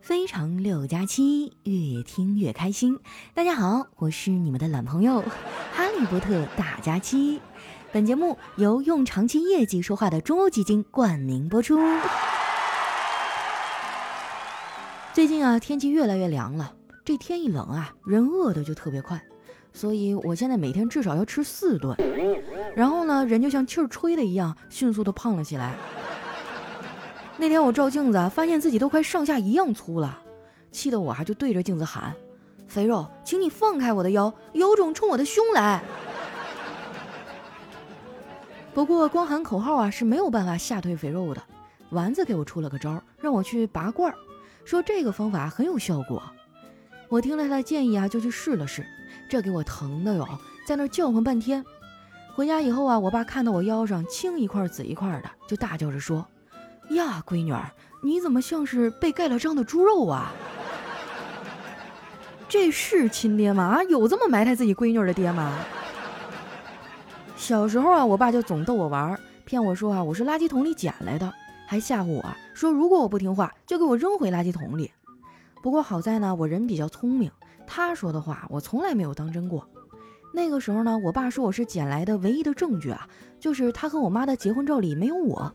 非常六加七，越听越开心。大家好，我是你们的懒朋友 哈利波特大家期。本节目由用长期业绩说话的中欧基金冠名播出。最近啊，天气越来越凉了，这天一冷啊，人饿的就特别快，所以我现在每天至少要吃四顿，然后呢，人就像气儿吹的一样，迅速的胖了起来。那天我照镜子，发现自己都快上下一样粗了，气得我还就对着镜子喊：“肥肉，请你放开我的腰，有种冲我的胸来。”不过光喊口号啊是没有办法吓退肥肉的。丸子给我出了个招，让我去拔罐儿，说这个方法很有效果。我听了他的建议啊，就去试了试，这给我疼的哟，在那叫唤半天。回家以后啊，我爸看到我腰上青一块紫一块的，就大叫着说。呀，闺女儿，你怎么像是被盖了章的猪肉啊？这是亲爹吗？啊，有这么埋汰自己闺女的爹吗？小时候啊，我爸就总逗我玩，骗我说啊我是垃圾桶里捡来的，还吓唬我说如果我不听话，就给我扔回垃圾桶里。不过好在呢，我人比较聪明，他说的话我从来没有当真过。那个时候呢，我爸说我是捡来的唯一的证据啊，就是他和我妈的结婚照里没有我。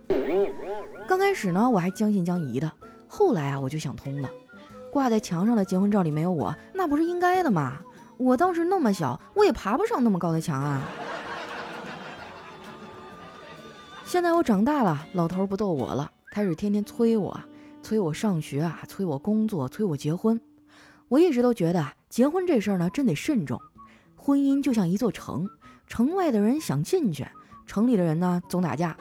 刚开始呢，我还将信将疑的，后来啊，我就想通了，挂在墙上的结婚照里没有我，那不是应该的吗？我当时那么小，我也爬不上那么高的墙啊。现在我长大了，老头不逗我了，开始天天催我，催我上学啊，催我工作，催我结婚。我一直都觉得结婚这事儿呢，真得慎重。婚姻就像一座城，城外的人想进去，城里的人呢总打架。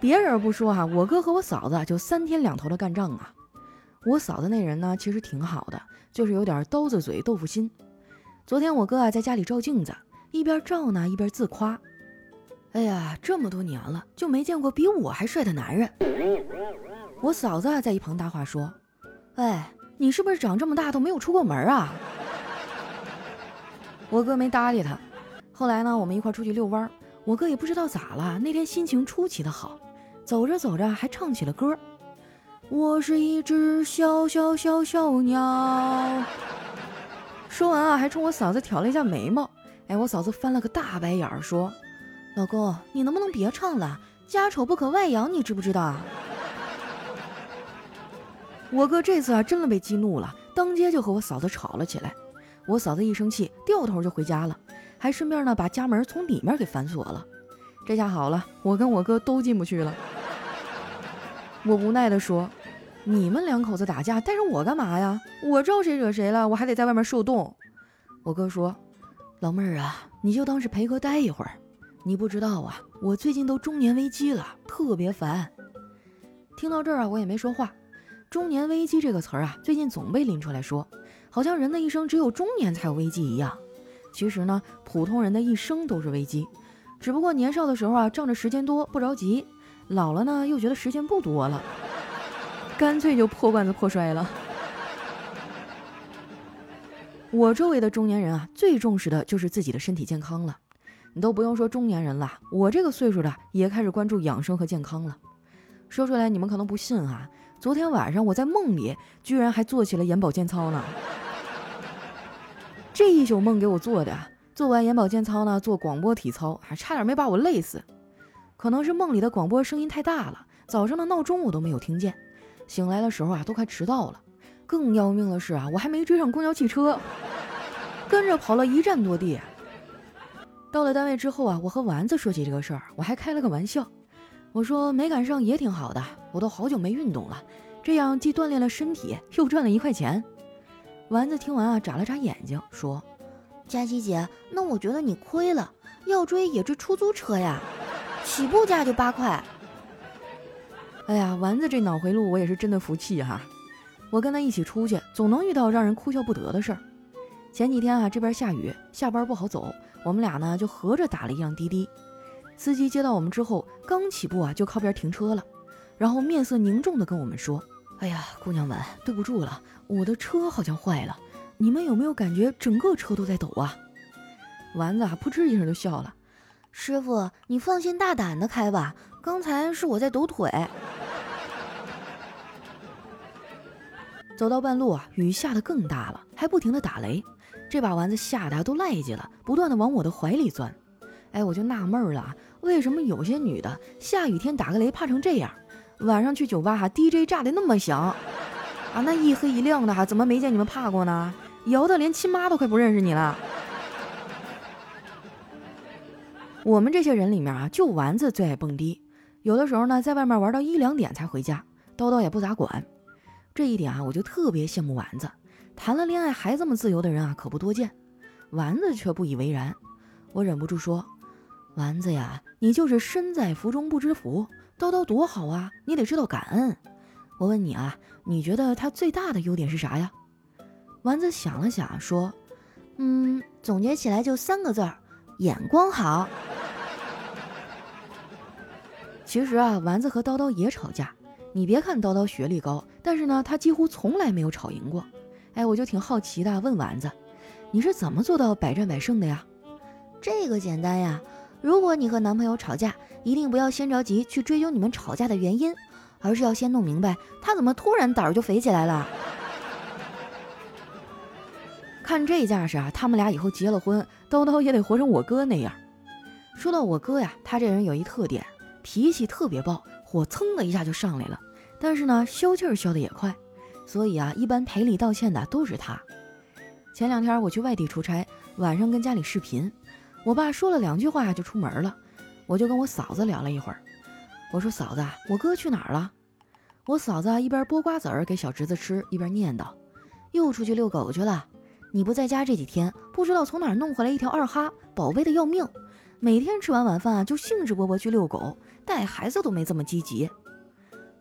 别人不说哈，我哥和我嫂子就三天两头的干仗啊。我嫂子那人呢其实挺好的，就是有点刀子嘴豆腐心。昨天我哥啊在家里照镜子，一边照呢一边自夸：“哎呀，这么多年了就没见过比我还帅的男人。”我嫂子在一旁搭话说：“哎，你是不是长这么大都没有出过门啊？”我哥没搭理他。后来呢，我们一块出去遛弯儿，我哥也不知道咋了，那天心情出奇的好，走着走着还唱起了歌。我是一只小小小小鸟。说完啊，还冲我嫂子挑了一下眉毛。哎，我嫂子翻了个大白眼儿，说：“老公，你能不能别唱了？家丑不可外扬，你知不知道？” 我哥这次啊，真的被激怒了，当街就和我嫂子吵了起来。我嫂子一生气，掉头就回家了，还顺便呢把家门从里面给反锁了。这下好了，我跟我哥都进不去了。我无奈地说：“你们两口子打架带上我干嘛呀？我招谁惹谁了？我还得在外面受冻。”我哥说：“老妹儿啊，你就当是陪哥待一会儿。你不知道啊，我最近都中年危机了，特别烦。”听到这儿啊，我也没说话。中年危机这个词儿啊，最近总被拎出来说。好像人的一生只有中年才有危机一样，其实呢，普通人的一生都是危机，只不过年少的时候啊，仗着时间多不着急，老了呢又觉得时间不多了，干脆就破罐子破摔了。我周围的中年人啊，最重视的就是自己的身体健康了，你都不用说中年人了，我这个岁数的也开始关注养生和健康了。说出来你们可能不信啊，昨天晚上我在梦里居然还做起了眼保健操呢。这一宿梦给我做的，做完眼保健操呢，做广播体操，还差点没把我累死。可能是梦里的广播声音太大了，早上的闹钟我都没有听见。醒来的时候啊，都快迟到了。更要命的是啊，我还没追上公交汽车，跟着跑了一站多地。到了单位之后啊，我和丸子说起这个事儿，我还开了个玩笑，我说没赶上也挺好的，我都好久没运动了，这样既锻炼了身体，又赚了一块钱。丸子听完啊，眨了眨眼睛，说：“佳琪姐，那我觉得你亏了，要追也追出租车呀，起步价就八块。”哎呀，丸子这脑回路我也是真的服气哈！我跟他一起出去，总能遇到让人哭笑不得的事儿。前几天啊，这边下雨，下班不好走，我们俩呢就合着打了一辆滴滴。司机接到我们之后，刚起步啊，就靠边停车了，然后面色凝重的跟我们说。哎呀，姑娘们，对不住了，我的车好像坏了，你们有没有感觉整个车都在抖啊？丸子啊，扑哧一声就笑了。师傅，你放心大胆的开吧，刚才是我在抖腿。走到半路啊，雨下得更大了，还不停的打雷。这把丸子吓得都赖叽了，不断的往我的怀里钻。哎，我就纳闷了，为什么有些女的下雨天打个雷怕成这样？晚上去酒吧哈，DJ 炸的那么响啊，那一黑一亮的哈，怎么没见你们怕过呢？摇的连亲妈都快不认识你了。我们这些人里面啊，就丸子最爱蹦迪，有的时候呢，在外面玩到一两点才回家，叨叨也不咋管。这一点啊，我就特别羡慕丸子，谈了恋爱还这么自由的人啊，可不多见。丸子却不以为然，我忍不住说：“丸子呀，你就是身在福中不知福，叨叨多好啊，你得知道感恩。我问你啊，你觉得他最大的优点是啥呀？”丸子想了想说：“嗯，总结起来就三个字儿，眼光好。”其实啊，丸子和叨叨也吵架。你别看叨叨学历高，但是呢，他几乎从来没有吵赢过。哎，我就挺好奇的，问丸子，你是怎么做到百战百胜的呀？这个简单呀，如果你和男朋友吵架，一定不要先着急去追究你们吵架的原因，而是要先弄明白他怎么突然胆儿就肥起来了。看这架势啊，他们俩以后结了婚，叨叨也得活成我哥那样。说到我哥呀，他这人有一特点。脾气特别暴，火蹭的一下就上来了。但是呢，消气儿消的也快，所以啊，一般赔礼道歉的都是他。前两天我去外地出差，晚上跟家里视频，我爸说了两句话就出门了，我就跟我嫂子聊了一会儿。我说嫂子，我哥去哪儿了？我嫂子一边剥瓜子儿给小侄子吃，一边念叨：“又出去遛狗去了。你不在家这几天，不知道从哪儿弄回来一条二哈，宝贝的要命。每天吃完晚饭，就兴致勃勃去遛狗。”带孩子都没这么积极，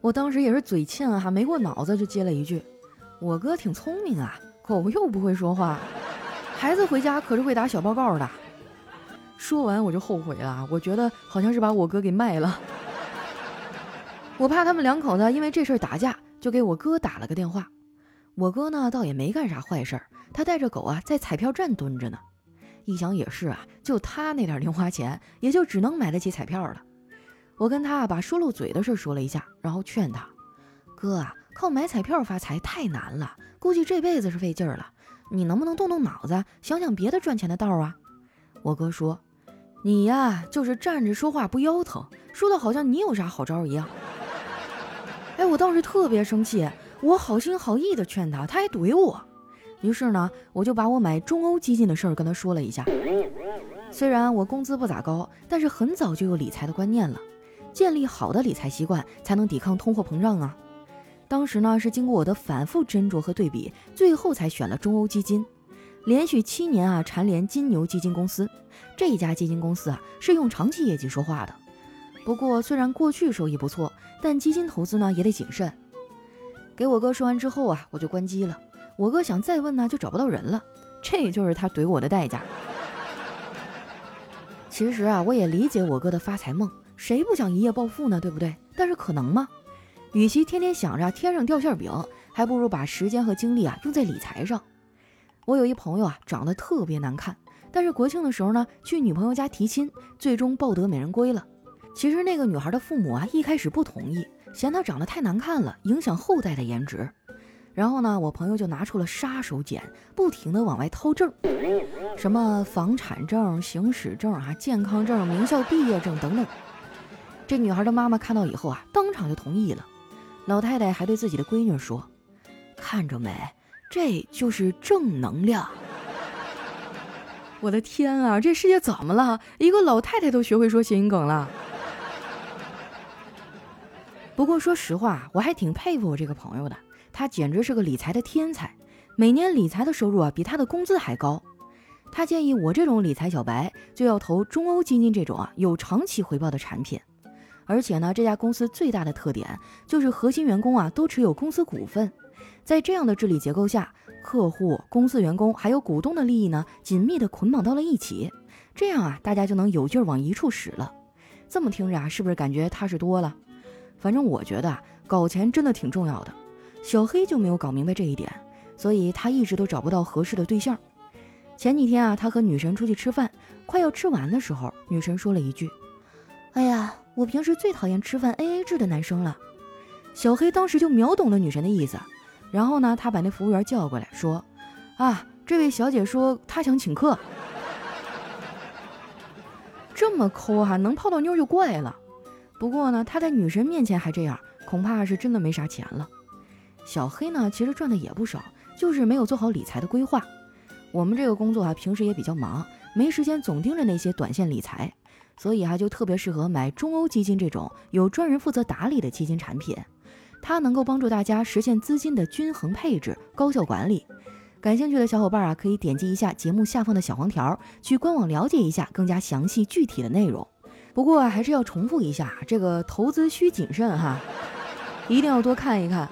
我当时也是嘴欠啊，没过脑子就接了一句：“我哥挺聪明啊，狗又不会说话，孩子回家可是会打小报告的。”说完我就后悔了，我觉得好像是把我哥给卖了。我怕他们两口子因为这事儿打架，就给我哥打了个电话。我哥呢倒也没干啥坏事儿，他带着狗啊在彩票站蹲着呢。一想也是啊，就他那点零花钱，也就只能买得起彩票了。我跟他把说漏嘴的事说了一下，然后劝他：“哥啊，靠买彩票发财太难了，估计这辈子是费劲了。你能不能动动脑子，想想别的赚钱的道啊？”我哥说：“你呀，就是站着说话不腰疼，说的好像你有啥好招一样。”哎，我当时特别生气，我好心好意的劝他，他还怼我。于是呢，我就把我买中欧基金的事儿跟他说了一下。虽然我工资不咋高，但是很早就有理财的观念了。建立好的理财习惯，才能抵抗通货膨胀啊！当时呢，是经过我的反复斟酌和对比，最后才选了中欧基金，连续七年啊蝉联金牛基金公司。这家基金公司啊是用长期业绩说话的。不过虽然过去收益不错，但基金投资呢也得谨慎。给我哥说完之后啊，我就关机了。我哥想再问呢，就找不到人了。这就是他怼我的代价。其实啊，我也理解我哥的发财梦。谁不想一夜暴富呢？对不对？但是可能吗？与其天天想着天上掉馅饼，还不如把时间和精力啊用在理财上。我有一朋友啊，长得特别难看，但是国庆的时候呢，去女朋友家提亲，最终抱得美人归了。其实那个女孩的父母啊，一开始不同意，嫌她长得太难看了，影响后代的颜值。然后呢，我朋友就拿出了杀手锏，不停的往外掏证，什么房产证、行驶证啊、健康证、名校毕业证等等。这女孩的妈妈看到以后啊，当场就同意了。老太太还对自己的闺女说：“看着没，这就是正能量。”我的天啊，这世界怎么了？一个老太太都学会说谐音梗了。不过说实话，我还挺佩服我这个朋友的，他简直是个理财的天才，每年理财的收入啊比他的工资还高。他建议我这种理财小白就要投中欧基金这种啊有长期回报的产品。而且呢，这家公司最大的特点就是核心员工啊都持有公司股份，在这样的治理结构下，客户、公司员工还有股东的利益呢紧密的捆绑到了一起，这样啊大家就能有劲儿往一处使了。这么听着啊，是不是感觉踏实多了？反正我觉得啊搞钱真的挺重要的，小黑就没有搞明白这一点，所以他一直都找不到合适的对象。前几天啊，他和女神出去吃饭，快要吃完的时候，女神说了一句：“哎呀。”我平时最讨厌吃饭 AA 制的男生了。小黑当时就秒懂了女神的意思，然后呢，他把那服务员叫过来，说：“啊，这位小姐说她想请客。” 这么抠哈，能泡到妞就怪了。不过呢，他在女神面前还这样，恐怕是真的没啥钱了。小黑呢，其实赚的也不少，就是没有做好理财的规划。我们这个工作啊，平时也比较忙，没时间总盯着那些短线理财，所以啊，就特别适合买中欧基金这种有专人负责打理的基金产品。它能够帮助大家实现资金的均衡配置、高效管理。感兴趣的小伙伴啊，可以点击一下节目下方的小黄条，去官网了解一下更加详细具体的内容。不过还是要重复一下，这个投资需谨慎哈，一定要多看一看。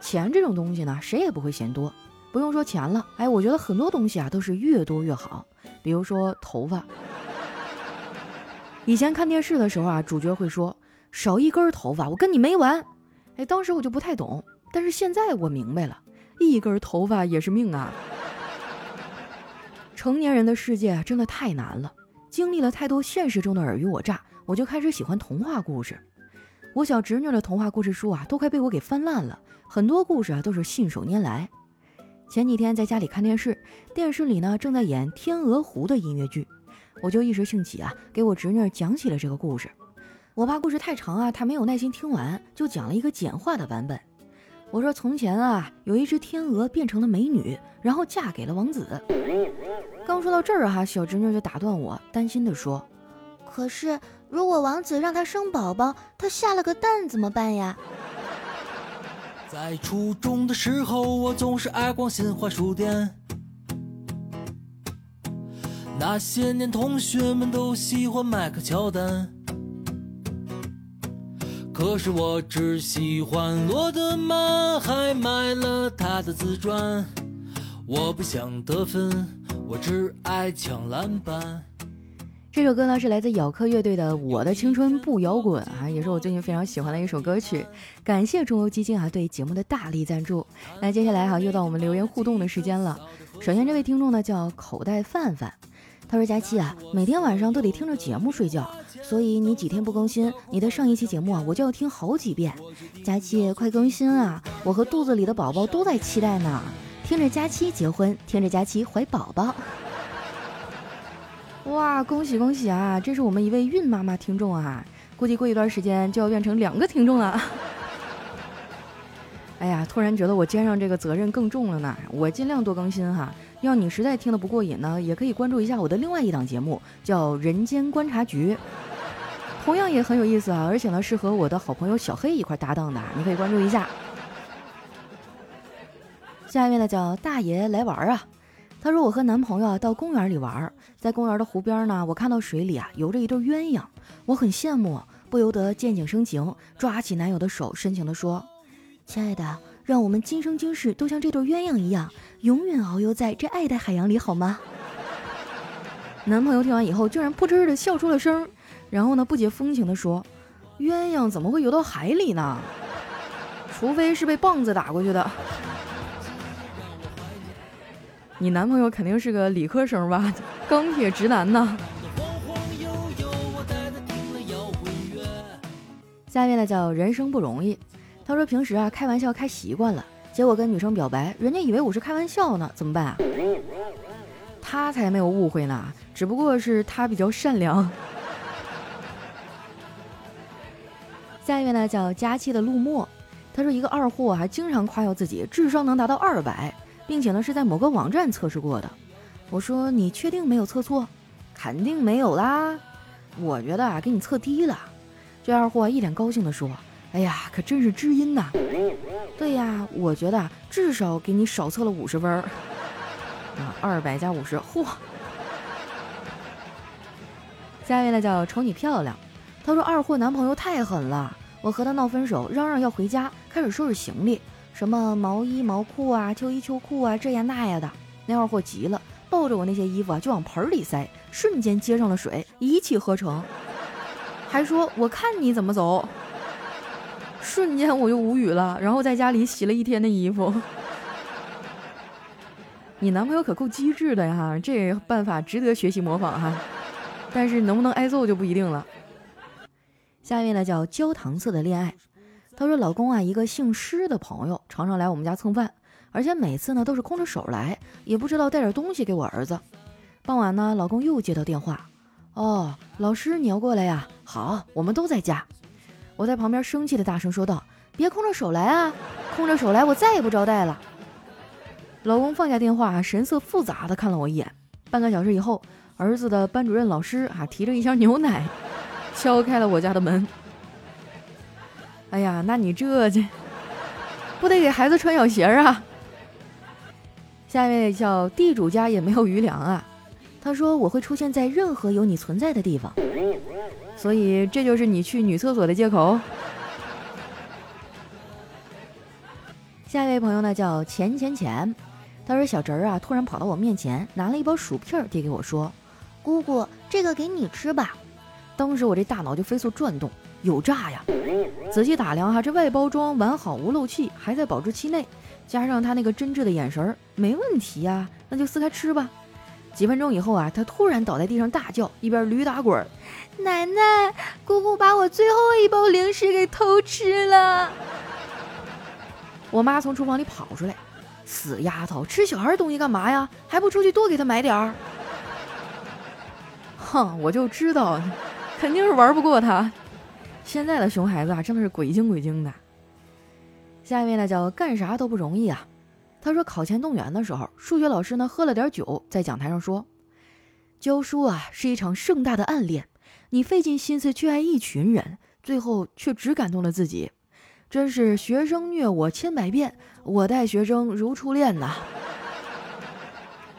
钱这种东西呢，谁也不会嫌多。不用说钱了，哎，我觉得很多东西啊都是越多越好。比如说头发，以前看电视的时候啊，主角会说少一根头发我跟你没完。哎，当时我就不太懂，但是现在我明白了，一根头发也是命啊。成年人的世界真的太难了，经历了太多现实中的尔虞我诈，我就开始喜欢童话故事。我小侄女的童话故事书啊，都快被我给翻烂了，很多故事啊都是信手拈来。前几天在家里看电视，电视里呢正在演《天鹅湖》的音乐剧，我就一时兴起啊，给我侄女讲起了这个故事。我怕故事太长啊，他没有耐心听完，就讲了一个简化的版本。我说：从前啊，有一只天鹅变成了美女，然后嫁给了王子。刚说到这儿哈，小侄女就打断我，担心地说：“可是如果王子让她生宝宝，她下了个蛋怎么办呀？”在初中的时候，我总是爱逛新华书店。那些年，同学们都喜欢迈克乔丹。可是我只喜欢罗德曼，还买了他的自传。我不想得分，我只爱抢篮板。这首歌呢是来自咬客乐队的《我的青春不摇滚》啊，也是我最近非常喜欢的一首歌曲。感谢中欧基金啊对节目的大力赞助。那接下来哈又到我们留言互动的时间了。首先这位听众呢叫口袋范范。他说：“佳期啊，每天晚上都得听着节目睡觉，所以你几天不更新，你的上一期节目啊，我就要听好几遍。佳期，快更新啊！我和肚子里的宝宝都在期待呢，听着佳期结婚，听着佳期怀宝宝。哇，恭喜恭喜啊！这是我们一位孕妈妈听众啊，估计过一段时间就要变成两个听众了。哎呀，突然觉得我肩上这个责任更重了呢，我尽量多更新哈。”要你实在听得不过瘾呢，也可以关注一下我的另外一档节目，叫《人间观察局》，同样也很有意思啊，而且呢是和我的好朋友小黑一块搭档的，你可以关注一下。下面呢叫大爷来玩啊，他说我和男朋友啊到公园里玩，在公园的湖边呢，我看到水里啊游着一对鸳鸯，我很羡慕，不由得见景生情，抓起男友的手，深情地说：“亲爱的。”让我们今生今世都像这对鸳鸯一样，永远遨游在这爱的海洋里，好吗？男朋友听完以后，居然扑哧的笑出了声，然后呢，不解风情的说：“鸳鸯怎么会游到海里呢？除非是被棒子打过去的。”你男朋友肯定是个理科生吧？钢铁直男呢？下面呢，叫人生不容易。他说：“平时啊，开玩笑开习惯了，结果跟女生表白，人家以为我是开玩笑呢，怎么办啊？”他才没有误会呢，只不过是他比较善良。下一位呢，叫佳期的陆墨，他说：“一个二货还经常夸耀自己智商能达到二百，并且呢是在某个网站测试过的。”我说：“你确定没有测错？肯定没有啦，我觉得啊，给你测低了。”这二货一脸高兴地说。哎呀，可真是知音呐！对呀，我觉得至少给你少测了五十分儿啊，二百加五十，嚯！下一位呢叫瞅你漂亮，他说二货男朋友太狠了，我和他闹分手，嚷嚷要回家，开始收拾行李，什么毛衣毛裤啊、秋衣秋裤啊，这呀那呀的。那二货急了，抱着我那些衣服啊就往盆里塞，瞬间接上了水，一气呵成，还说我看你怎么走。瞬间我就无语了，然后在家里洗了一天的衣服。你男朋友可够机智的呀，这办法值得学习模仿哈。但是能不能挨揍就不一定了。下一位呢叫焦糖色的恋爱，她说老公啊，一个姓施的朋友常常来我们家蹭饭，而且每次呢都是空着手来，也不知道带点东西给我儿子。傍晚呢，老公又接到电话，哦，老师你要过来呀？好，我们都在家。我在旁边生气的大声说道：“别空着手来啊！空着手来，我再也不招待了。”老公放下电话，神色复杂的看了我一眼。半个小时以后，儿子的班主任老师啊提着一箱牛奶，敲开了我家的门。哎呀，那你这这不得给孩子穿小鞋啊？下一位叫地主家也没有余粮啊。他说我会出现在任何有你存在的地方。所以这就是你去女厕所的借口。下一位朋友呢叫钱钱钱，他说小侄儿啊突然跑到我面前，拿了一包薯片递给我，说：“姑姑，这个给你吃吧。”当时我这大脑就飞速转动，有诈呀！仔细打量哈，这外包装完好无漏气，还在保质期内，加上他那个真挚的眼神儿，没问题呀，那就撕开吃吧。几分钟以后啊，他突然倒在地上大叫，一边驴打滚儿：“奶奶，姑姑把我最后一包零食给偷吃了！” 我妈从厨房里跑出来：“死丫头，吃小孩东西干嘛呀？还不出去多给他买点儿！”哼，我就知道，肯定是玩不过他。现在的熊孩子啊，真的是鬼精鬼精的。下一位呢，叫干啥都不容易啊。他说：“考前动员的时候，数学老师呢喝了点酒，在讲台上说，教书啊是一场盛大的暗恋，你费尽心思去爱一群人，最后却只感动了自己，真是学生虐我千百遍，我待学生如初恋呐。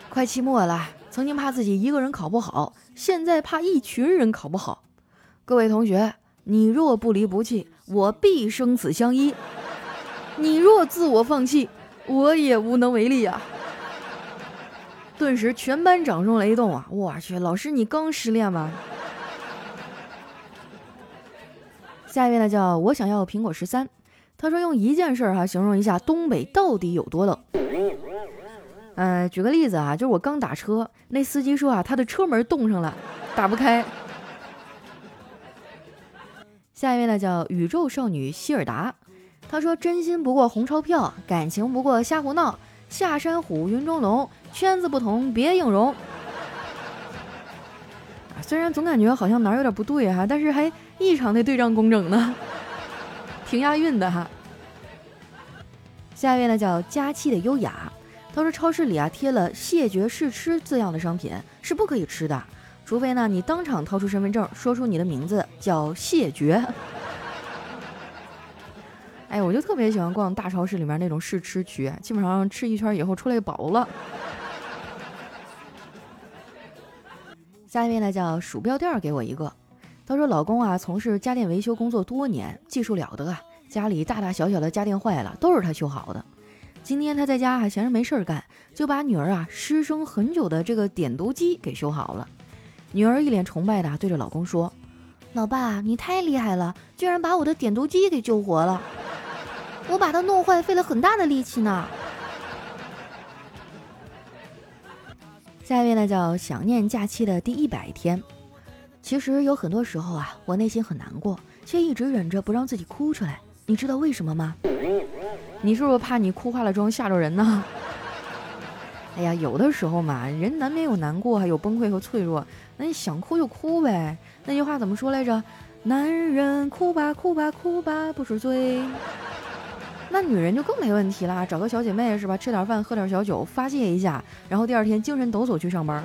快期末了，曾经怕自己一个人考不好，现在怕一群人考不好。各位同学，你若不离不弃，我必生死相依；你若自我放弃。”我也无能为力呀！顿时全班掌声雷动啊！我去，老师你刚失恋吗？下一位呢，叫我想要苹果十三。他说用一件事儿哈形容一下东北到底有多冷。呃，举个例子啊，就是我刚打车，那司机说啊，他的车门冻上了，打不开。下一位呢，叫宇宙少女希尔达。他说：“真心不过红钞票，感情不过瞎胡闹。下山虎，云中龙，圈子不同别硬容。”虽然总感觉好像哪儿有点不对哈，但是还异常的对仗工整呢，挺押韵的哈。下一位呢叫佳期的优雅，他说：“超市里啊贴了‘谢绝试吃’字样的商品是不可以吃的，除非呢你当场掏出身份证，说出你的名字叫谢绝。”哎，我就特别喜欢逛大超市里面那种试吃区，基本上吃一圈以后出来饱了。下一位呢叫鼠标垫儿，给我一个。他说老公啊从事家电维修工作多年，技术了得啊，家里大大小小的家电坏了都是他修好的。今天他在家还闲着没事儿干，就把女儿啊失声很久的这个点读机给修好了。女儿一脸崇拜的对着老公说：“老爸，你太厉害了，居然把我的点读机给救活了。”我把它弄坏，费了很大的力气呢。下一位呢，叫想念假期的第一百天。其实有很多时候啊，我内心很难过，却一直忍着不让自己哭出来。你知道为什么吗？你是不是怕你哭化了妆吓着人呢？哎呀，有的时候嘛，人难免有难过，还有崩溃和脆弱。那你想哭就哭呗。那句话怎么说来着？男人哭吧，哭吧，哭吧，不是罪。那女人就更没问题啦，找个小姐妹是吧？吃点饭，喝点小酒，发泄一下，然后第二天精神抖擞去上班。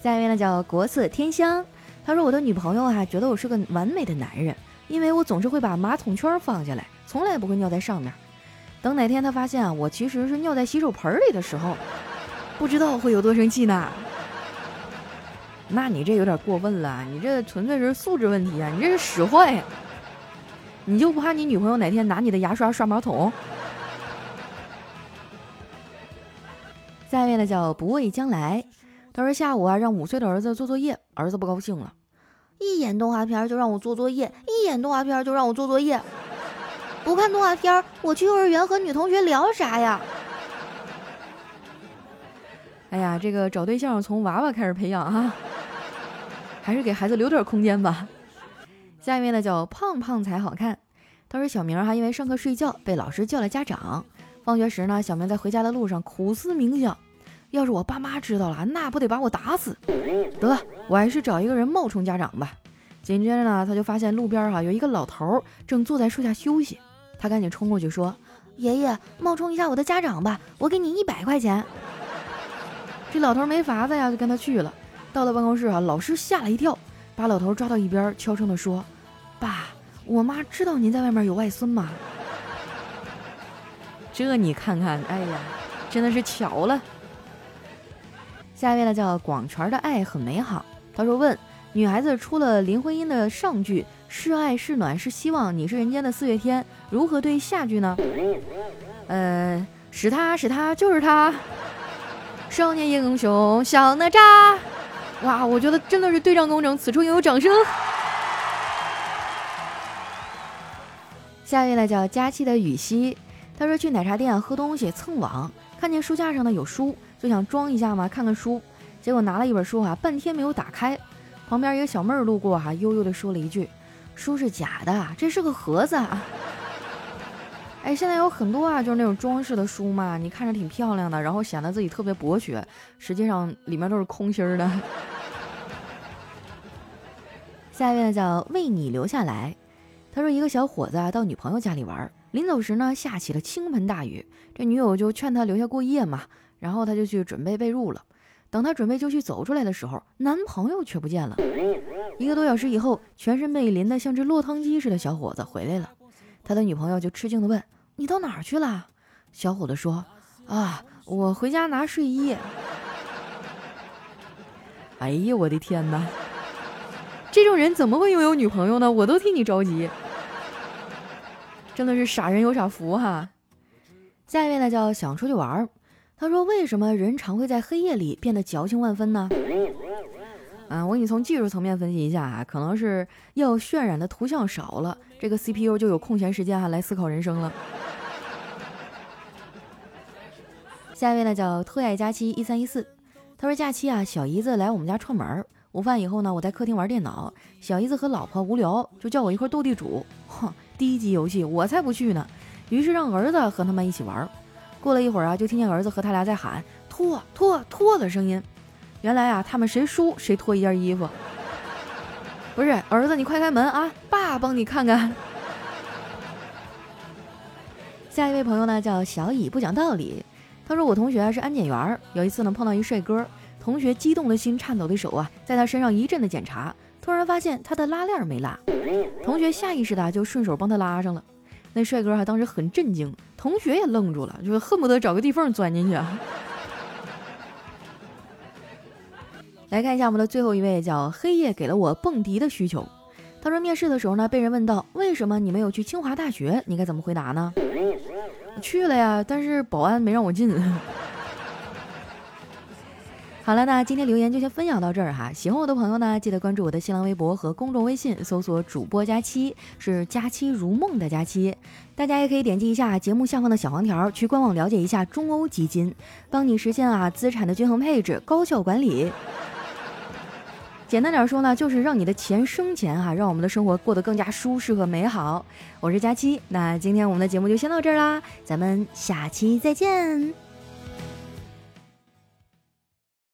下一位呢叫国色天香，他说我的女朋友啊觉得我是个完美的男人，因为我总是会把马桶圈放下来，从来不会尿在上面。等哪天他发现啊我其实是尿在洗手盆里的时候，不知道会有多生气呢？那你这有点过分了，你这纯粹是素质问题啊，你这是使坏。你就不怕你女朋友哪天拿你的牙刷刷马桶？下一位呢叫不畏将来，他说下午啊让五岁的儿子做作业，儿子不高兴了，一演动画片就让我做作业，一演动画片就让我做作业，不看动画片，我去幼儿园和女同学聊啥呀？哎呀，这个找对象从娃娃开始培养哈。还是给孩子留点空间吧。下面呢叫胖胖才好看。他说小明哈因为上课睡觉被老师叫了家长。放学时呢，小明在回家的路上苦思冥想，要是我爸妈知道了，那不得把我打死？得，我还是找一个人冒充家长吧。紧接着呢，他就发现路边哈有一个老头正坐在树下休息，他赶紧冲过去说：“爷爷，冒充一下我的家长吧，我给你一百块钱。”这老头没法子呀，就跟他去了。到了办公室啊，老师吓了一跳，把老头抓到一边，悄声地说：“爸，我妈知道您在外面有外孙吗？” 这你看看，哎呀，真的是巧了。下一位呢叫广泉的爱很美好，他说问女孩子出了林徽因的上句是爱是暖是希望你是人间的四月天，如何对下句呢？呃，是他是他就是他，少年英雄小哪吒。哇，我觉得真的是对仗工整，此处应有掌声。下一位呢叫佳期的雨熙。他说去奶茶店喝东西蹭网，看见书架上呢有书，就想装一下嘛，看看书。结果拿了一本书啊，半天没有打开。旁边一个小妹儿路过哈，悠悠的说了一句：“书是假的，这是个盒子。”哎，现在有很多啊，就是那种装饰的书嘛，你看着挺漂亮的，然后显得自己特别博学，实际上里面都是空心儿的。下一位呢叫为你留下来，他说一个小伙子啊到女朋友家里玩。临走时呢，下起了倾盆大雨，这女友就劝他留下过夜嘛，然后他就去准备被褥了。等他准备就绪走出来的时候，男朋友却不见了。一个多小时以后，全身被淋得像只落汤鸡似的小伙子回来了，他的女朋友就吃惊地问：“你到哪儿去了？”小伙子说：“啊，我回家拿睡衣。”哎呀，我的天哪！这种人怎么会拥有女朋友呢？我都替你着急。真的是傻人有傻福哈。下一位呢叫想出去玩儿，他说为什么人常会在黑夜里变得矫情万分呢？嗯，我给你从技术层面分析一下啊，可能是要渲染的图像少了，这个 CPU 就有空闲时间哈来思考人生了。下一位呢叫特爱佳期一三一四，他说假期啊小姨子来我们家串门，午饭以后呢我在客厅玩电脑，小姨子和老婆无聊就叫我一块斗地主，哼。低级游戏，我才不去呢。于是让儿子和他们一起玩。过了一会儿啊，就听见儿子和他俩在喊“脱脱脱”的声音。原来啊，他们谁输谁脱一件衣服。不是儿子，你快开门啊，爸帮你看看。下一位朋友呢，叫小乙不讲道理。他说我同学是安检员，有一次呢碰到一帅哥，同学激动的心、颤抖的手啊，在他身上一阵的检查。突然发现他的拉链没拉，同学下意识的就顺手帮他拉上了。那帅哥还当时很震惊，同学也愣住了，就是恨不得找个地缝钻进去。来看一下我们的最后一位，叫黑夜给了我蹦迪的需求。他说面试的时候呢，被人问到为什么你没有去清华大学，你该怎么回答呢？去了呀，但是保安没让我进。好了，那今天留言就先分享到这儿哈。喜欢我的朋友呢，记得关注我的新浪微博和公众微信，搜索主播佳期，是佳期如梦的佳期。大家也可以点击一下节目下方的小黄条，去官网了解一下中欧基金，帮你实现啊资产的均衡配置、高效管理。简单点说呢，就是让你的钱生钱哈，让我们的生活过得更加舒适和美好。我是佳期，那今天我们的节目就先到这儿啦，咱们下期再见。